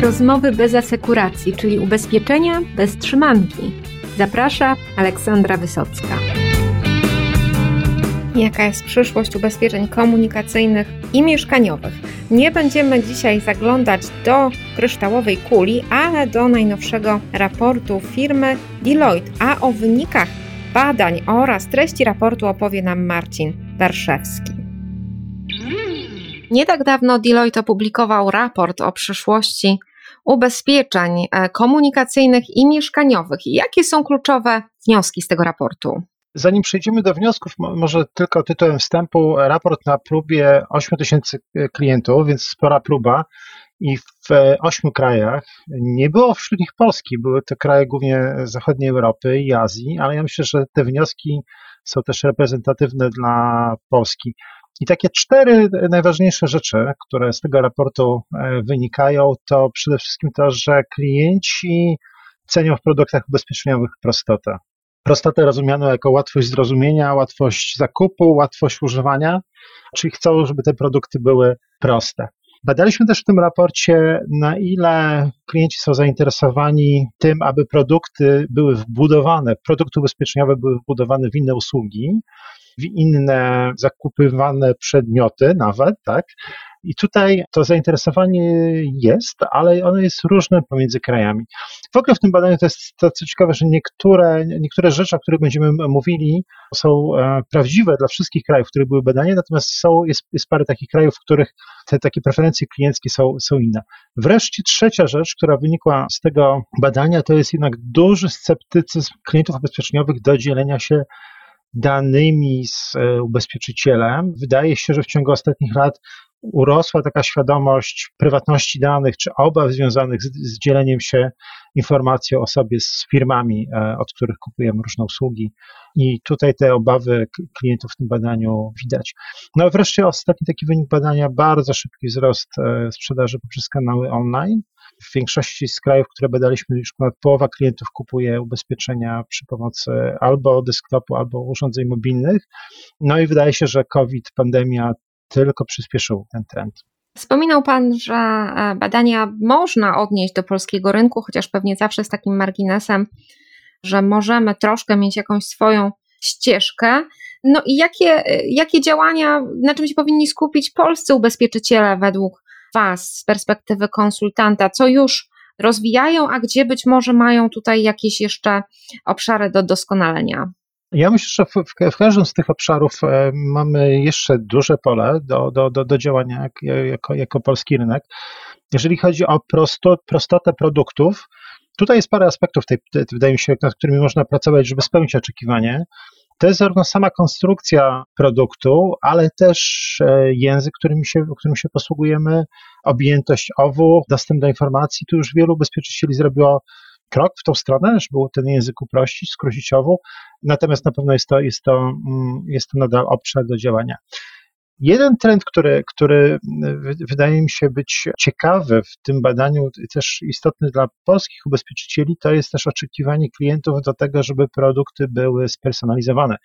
Rozmowy bez asekuracji, czyli ubezpieczenia bez trzymanki. Zaprasza Aleksandra Wysocka. Jaka jest przyszłość ubezpieczeń komunikacyjnych i mieszkaniowych? Nie będziemy dzisiaj zaglądać do kryształowej kuli, ale do najnowszego raportu firmy Deloitte, a o wynikach badań oraz treści raportu opowie nam Marcin Darszewski. Nie tak dawno Deloitte opublikował raport o przyszłości ubezpieczeń e, komunikacyjnych i mieszkaniowych. Jakie są kluczowe wnioski z tego raportu? Zanim przejdziemy do wniosków, może tylko tytułem wstępu, raport na próbie 8 tysięcy e, klientów, więc spora próba i w ośmiu krajach. Nie było wśród nich Polski, były to kraje głównie zachodniej Europy i Azji, ale ja myślę, że te wnioski są też reprezentatywne dla Polski. I takie cztery najważniejsze rzeczy, które z tego raportu e, wynikają, to przede wszystkim to, że klienci cenią w produktach ubezpieczeniowych prostotę. Prostotę rozumianą jako łatwość zrozumienia, łatwość zakupu, łatwość używania, czyli chcą, żeby te produkty były proste. Badaliśmy też w tym raporcie, na ile klienci są zainteresowani tym, aby produkty były wbudowane, produkty ubezpieczeniowe były wbudowane w inne usługi, w inne zakupywane przedmioty nawet, tak? I tutaj to zainteresowanie jest, ale ono jest różne pomiędzy krajami. W ogóle w tym badaniu to jest to co ciekawe, że niektóre, niektóre rzeczy, o których będziemy mówili, są e, prawdziwe dla wszystkich krajów, w których były badania, natomiast są, jest, jest parę takich krajów, w których te takie preferencje klienckie są, są inne. Wreszcie trzecia rzecz, która wynikła z tego badania, to jest jednak duży sceptycyzm klientów ubezpieczeniowych do dzielenia się danymi z e, ubezpieczycielem. Wydaje się, że w ciągu ostatnich lat urosła taka świadomość prywatności danych, czy obaw związanych z, z dzieleniem się informacji o sobie z firmami, e, od których kupujemy różne usługi. I tutaj te obawy klientów w tym badaniu widać. No i wreszcie ostatni taki wynik badania, bardzo szybki wzrost e, sprzedaży poprzez kanały online. W większości z krajów, które badaliśmy, już ponad połowa klientów kupuje ubezpieczenia przy pomocy albo desktopu, albo urządzeń mobilnych. No i wydaje się, że COVID, pandemia tylko przyspieszył ten trend. Wspominał Pan, że e, badania można odnieść do polskiego rynku, chociaż pewnie zawsze z takim marginesem, że możemy troszkę mieć jakąś swoją ścieżkę. No i jakie, e, jakie działania, na czym się powinni skupić polscy ubezpieczyciele według Was z perspektywy konsultanta? Co już rozwijają, a gdzie być może mają tutaj jakieś jeszcze obszary do doskonalenia? Ja myślę, że w, w, w, każdym z tych obszarów e, mamy jeszcze duże pole do, do, do, do działania jako, jako polski rynek. Jeżeli chodzi o prosto, prostotę produktów, tutaj jest parę aspektów, tej, wydaje mi się, nad którymi można pracować, żeby spełnić oczekiwanie. To jest zarówno sama konstrukcja produktu, ale też e, język, którym się, którym się posługujemy, objętość OWU, dostęp do informacji. Tu już wielu ubezpieczycieli zrobiło krok w tą stronę, żeby ten język uprościć, skrócić OWU, natomiast na pewno jest to, jest to, mm, jest to nadal obszar do działania. Jeden trend, który, który wydaje mi się być ciekawy w tym badaniu, też istotny dla polskich ubezpieczycieli, to jest też oczekiwanie klientów do tego, żeby produkty były spersonalizowane.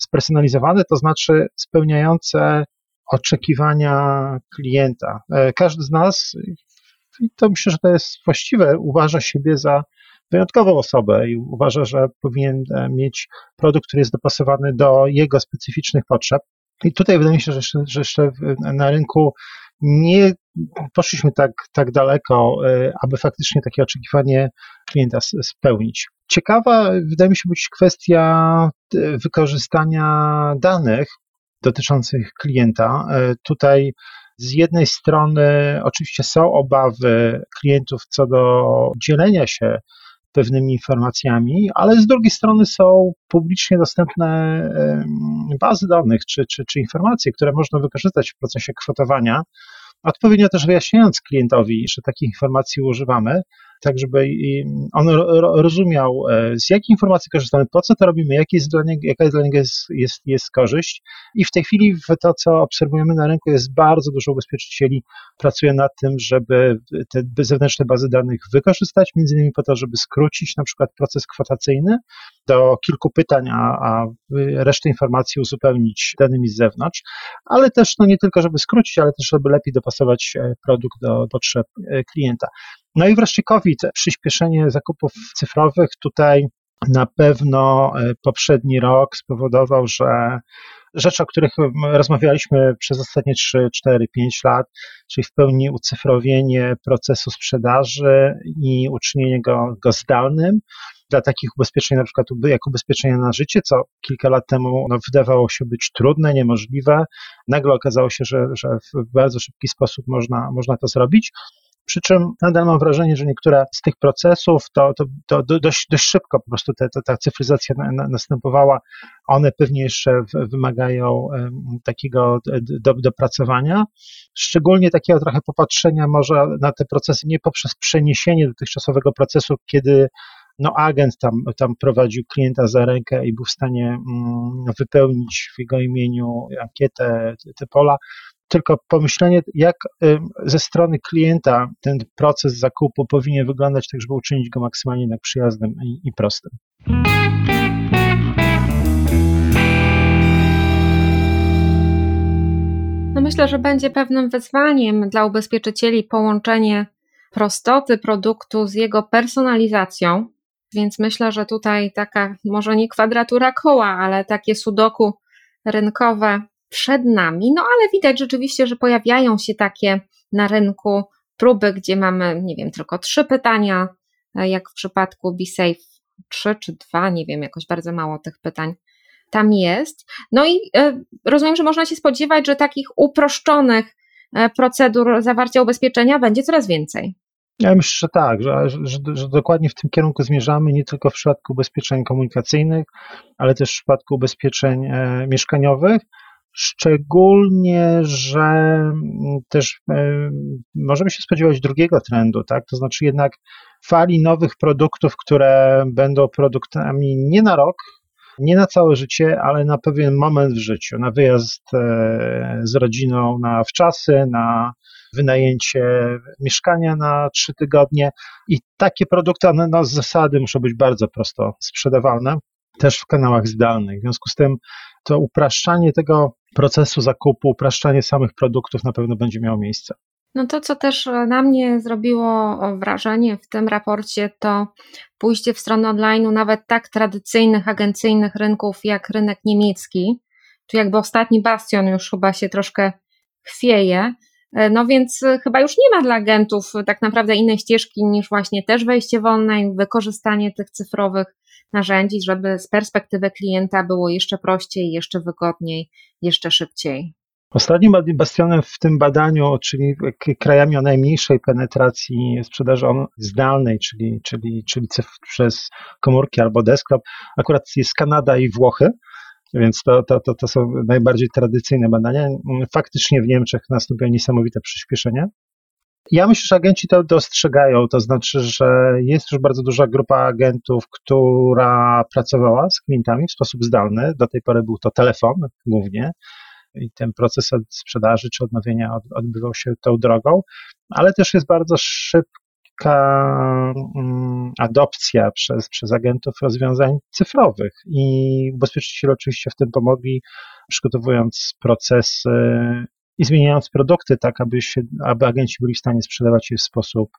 Spersonalizowane to znaczy spełniające oczekiwania klienta. E, każdy z nas, i to myślę, że to jest właściwe, uważa siebie za wyjątkową osobę i uważa, że powinien e, mieć produkt, który jest dopasowany do jego specyficznych potrzeb. I tutaj wydaje mi się, że że jeszcze na rynku nie poszliśmy tak, tak daleko, e, aby faktycznie takie oczekiwanie klienta spełnić. Ciekawa wydaje mi się być kwestia e, wykorzystania danych dotyczących klienta. Tutaj z jednej strony oczywiście są obawy klientów co do dzielenia się pewnymi informacjami, ale z drugiej strony są publicznie dostępne bazy danych czy, czy, czy informacje, które można wykorzystać w procesie kwotowania, odpowiednio też wyjaśniając klientowi, że takich informacji używamy, tak żeby on rozumiał, e, z jakich informacji korzystamy, po co to robimy, jest dla niego, jaka jest dla niego jest, jest, jest korzyść. I w tej chwili w to, co obserwujemy na rynku, jest bardzo dużo ubezpieczycieli pracuje nad tym, żeby te zewnętrzne bazy danych wykorzystać, między innymi po to, żeby skrócić na przykład proces kwotacyjny do kilku pytań, a, a resztę informacji uzupełnić danymi z zewnątrz, ale też no nie tylko, żeby skrócić, ale też, żeby lepiej dopasować e, produkt do potrzeb e, klienta. No i wreszcie COVID, przyspieszenie zakupów cyfrowych. Tutaj na pewno e, poprzedni rok spowodował, że rzeczy, o których rozmawialiśmy przez ostatnie 3, 4, 5 lat, czyli w pełni ucyfrowienie procesu sprzedaży i uczynienie go, go zdalnym, dla takich ubezpieczeń, na przykład jak ubezpieczenia na życie, co kilka lat temu no, wydawało się być trudne, niemożliwe, nagle okazało się, że, że w bardzo szybki sposób można, można to zrobić. Przy czym nadal mam wrażenie, że niektóre z tych procesów to, to, to dość, dość szybko po prostu te, ta cyfryzacja na, na, następowała. One pewnie jeszcze wymagają takiego do, dopracowania. Szczególnie takiego trochę popatrzenia może na te procesy nie poprzez przeniesienie dotychczasowego procesu, kiedy no agent tam, tam prowadził klienta za rękę i był w stanie mm, wypełnić w jego imieniu ankietę, te pola, tylko pomyślenie, jak ze strony klienta ten proces zakupu powinien wyglądać, tak żeby uczynić go maksymalnie przyjaznym i, i prostym. No myślę, że będzie pewnym wyzwaniem dla ubezpieczycieli połączenie prostoty produktu z jego personalizacją, więc myślę, że tutaj taka może nie kwadratura koła, ale takie sudoku rynkowe przed nami. No ale widać rzeczywiście, że pojawiają się takie na rynku próby, gdzie mamy, nie wiem, tylko trzy pytania, e, jak w przypadku BeSafe trzy czy dwa, nie wiem, jakoś bardzo mało tych pytań tam jest. No i e, rozumiem, że można się spodziewać, że takich uproszczonych e, procedur zawarcia ubezpieczenia będzie coraz więcej. Ja myślę, że tak, że, że, że, dokładnie w tym kierunku zmierzamy, nie tylko w przypadku ubezpieczeń komunikacyjnych, ale też w przypadku ubezpieczeń e, mieszkaniowych. Szczególnie, że też e, możemy się spodziewać drugiego trendu, tak? To znaczy jednak fali nowych produktów, które będą produktami nie na rok, nie na całe życie, ale na pewien moment w życiu, na wyjazd e, z rodziną na wczasy, na wynajęcie mieszkania na trzy tygodnie i takie produkty, one no, z zasady muszą być bardzo prosto sprzedawalne, też w kanałach zdalnych. W związku z tym to upraszczanie tego procesu zakupu, upraszczanie samych produktów na pewno będzie miało miejsce. No to, co też na mnie zrobiło wrażenie w tym raporcie, to pójście w stronę online'u nawet tak tradycyjnych, agencyjnych rynków jak rynek niemiecki, tu jakby ostatni bastion już chyba się troszkę chwieje. No więc chyba już nie ma dla agentów tak naprawdę innej ścieżki niż właśnie też wejście wolne i wykorzystanie tych cyfrowych narzędzi, żeby z perspektywy klienta było jeszcze prościej, jeszcze wygodniej, jeszcze szybciej. Ostatnim bastionem w tym badaniu, czyli krajami o najmniejszej penetracji sprzedaży zdalnej, czyli, czyli, czyli przez komórki albo desktop, akurat jest Kanada i Włochy, więc to, to, to, to są najbardziej tradycyjne badania. Faktycznie w Niemczech nastąpiło niesamowite przyspieszenie. Ja myślę, że agenci to dostrzegają, to znaczy, że jest już bardzo duża grupa agentów, która pracowała z klientami w sposób zdalny. Do tej pory był to telefon głównie i ten proces sprzedaży czy odnowienia odbywał się tą drogą, ale też jest bardzo szybka mm, adopcja przez, przez agentów rozwiązań cyfrowych i ubezpieczyciele oczywiście w tym pomogli, przygotowując procesy i zmieniając produkty tak, aby, się, aby agenci byli w stanie sprzedawać je w sposób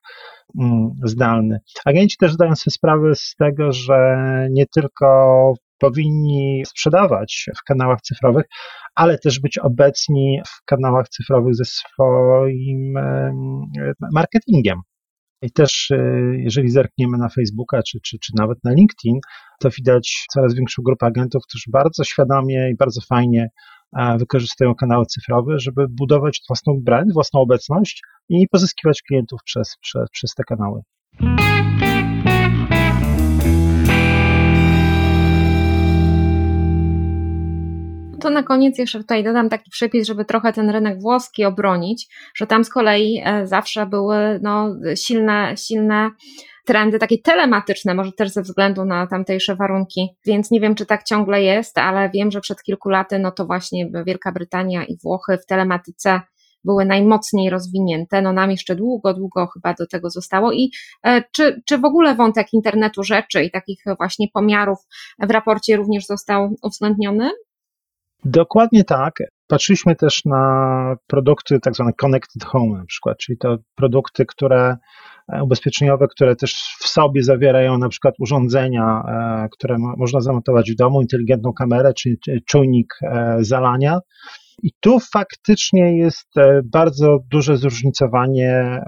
mm, zdalny. Agenci też zdają sobie sprawę z tego, że nie tylko powinni sprzedawać w kanałach cyfrowych, ale też być obecni w kanałach cyfrowych ze swoim marketingiem. I też, e, jeżeli zerkniemy na Facebooka czy, czy, czy nawet na LinkedIn, to widać coraz większą grupę agentów, którzy bardzo świadomie i bardzo fajnie wykorzystują kanały cyfrowe, żeby budować własną brand, własną obecność i pozyskiwać klientów przez, przez, przez te kanały. To na koniec jeszcze tutaj dodam taki przepis, żeby trochę ten rynek włoski obronić, że tam z kolei e, zawsze były no, silne, silne trendy takie telematyczne, może też ze względu na tamtejsze warunki, więc nie wiem, czy tak ciągle jest, ale wiem, że przed kilku laty, no to właśnie Wielka Brytania i Włochy w telematyce były najmocniej rozwinięte. No nam jeszcze długo, długo chyba do tego zostało. I e, czy, czy w ogóle wątek internetu rzeczy i takich właśnie pomiarów w raporcie również został uwzględniony? Dokładnie tak. Patrzyliśmy też na produkty tak zwane connected home na przykład, czyli to produkty, które ubezpieczeniowe, które też w sobie zawierają na przykład urządzenia, które można zamontować w domu, inteligentną kamerę czy czujnik zalania. I tu faktycznie jest bardzo duże zróżnicowanie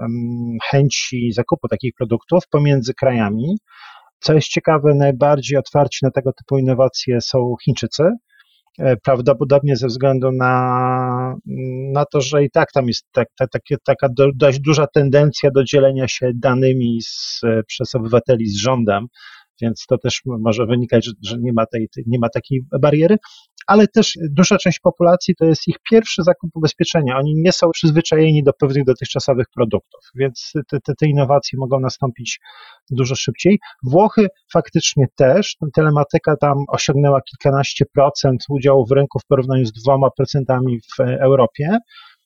chęci zakupu takich produktów pomiędzy krajami. Co jest ciekawe, najbardziej otwarci na tego typu innowacje są Chińczycy. E, prawdopodobnie ze względu na, na to, że i tak tam jest tak, tak, taka dość duża tendencja do dzielenia się danymi z, przez obywateli z rządem, więc to też może wynikać, że, że nie, ma tej, nie ma takiej bariery ale też duża część populacji to jest ich pierwszy zakup ubezpieczenia. Oni nie są przyzwyczajeni do pewnych dotychczasowych produktów, więc te, te, te innowacje mogą nastąpić dużo szybciej. Włochy faktycznie też, telematyka tam osiągnęła kilkanaście procent udziału w rynku w porównaniu z dwoma procentami w Europie.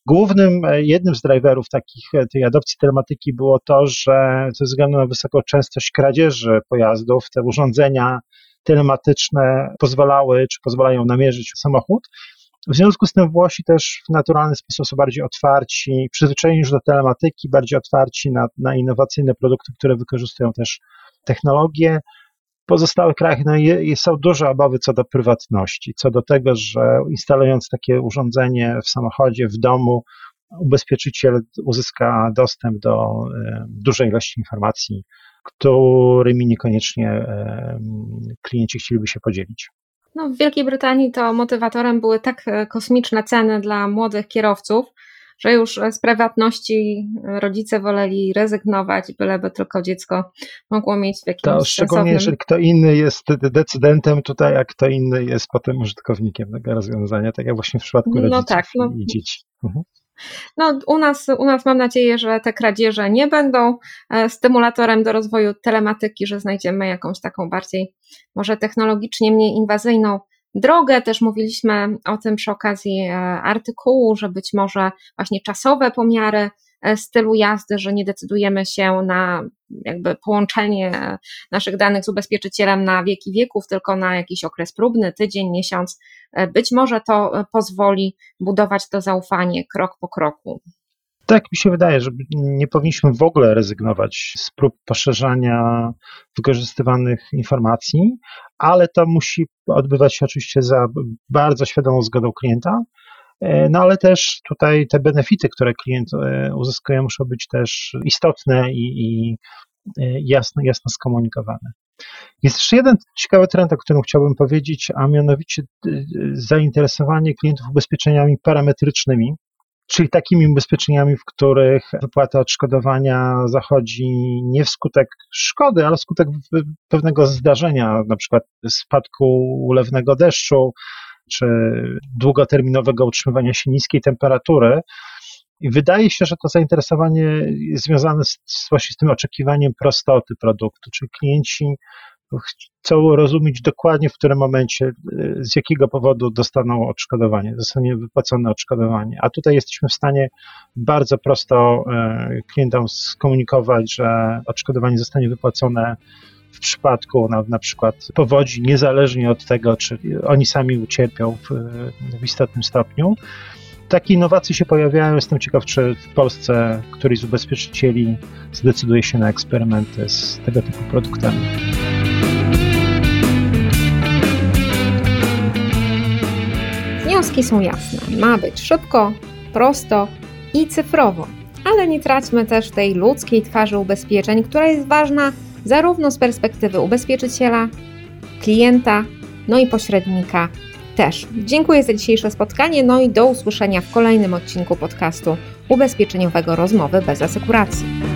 Głównym, jednym z driverów takich, tej adopcji telematyki było to, że ze względu na wysoką częstość kradzieży pojazdów, te urządzenia telematyczne pozwalały, czy pozwalają namierzyć samochód. W związku z tym Włosi też w naturalny sposób są bardziej otwarci, przyzwyczajeni już do telematyki, bardziej otwarci na, na innowacyjne produkty, które wykorzystują też technologię. W pozostałych krajach no, są duże obawy co do prywatności, co do tego, że instalując takie urządzenie w samochodzie, w domu, ubezpieczyciel uzyska dostęp do dużej ilości informacji którymi niekoniecznie klienci chcieliby się podzielić. No, w Wielkiej Brytanii to motywatorem były tak e, kosmiczne ceny dla młodych kierowców, że już z prywatności rodzice woleli rezygnować, byleby tylko dziecko mogło mieć w jakimś To szczególnie, jeżeli kto inny jest decydentem tutaj, a kto inny jest potem użytkownikiem tego rozwiązania, tak jak właśnie w przypadku no rodziców tak, no, i dzieci. Mhm. No, u nas, u nas mam nadzieję, że te kradzieże nie będą e, stymulatorem do rozwoju telematyki, że znajdziemy jakąś taką bardziej, może technologicznie mniej inwazyjną drogę. Też mówiliśmy o tym przy okazji e, artykułu, że być może właśnie czasowe pomiary stylu jazdy, że nie decydujemy się na jakby połączenie naszych danych z ubezpieczycielem na wieki wieków, tylko na jakiś okres próbny, tydzień, miesiąc. E, być może to pozwoli budować to zaufanie krok po kroku. Tak mi się wydaje, że nie powinniśmy w ogóle rezygnować z prób poszerzania wykorzystywanych informacji, ale to musi odbywać się oczywiście za bardzo świadomą zgodą klienta, E, no ale też tutaj te benefity, które klient e, uzyskuje, muszą być też istotne i, i e, jasno, jasno skomunikowane. Jest jeszcze jeden ciekawy trend, o którym chciałbym powiedzieć, a mianowicie zainteresowanie klientów ubezpieczeniami parametrycznymi, czyli takimi ubezpieczeniami, w których wypłata odszkodowania zachodzi nie wskutek szkody, ale wskutek pewnego zdarzenia, na przykład spadku ulewnego deszczu, czy długoterminowego utrzymywania się niskiej temperatury. I wydaje się, że to zainteresowanie jest związane z, właśnie z tym oczekiwaniem prostoty produktu, czyli klienci chcą rozumieć dokładnie, w którym momencie, z jakiego powodu dostaną odszkodowanie, zostanie wypłacone odszkodowanie. A tutaj jesteśmy w stanie bardzo prosto e, klientom skomunikować, że odszkodowanie zostanie wypłacone w przypadku na, na przykład powodzi, niezależnie od tego, czy oni sami ucierpią w, w istotnym stopniu. Takie innowacje się pojawiają. Jestem ciekaw, czy w Polsce któryś z ubezpieczycieli zdecyduje się na eksperymenty z tego typu produktami. Wnioski są jasne. Ma być szybko, prosto i cyfrowo. Ale nie traćmy też tej ludzkiej twarzy ubezpieczeń, która jest ważna zarówno z perspektywy ubezpieczyciela, klienta, no i pośrednika też. Dziękuję za dzisiejsze spotkanie, no i do usłyszenia w kolejnym odcinku podcastu ubezpieczeniowego Rozmowy bez asekuracji.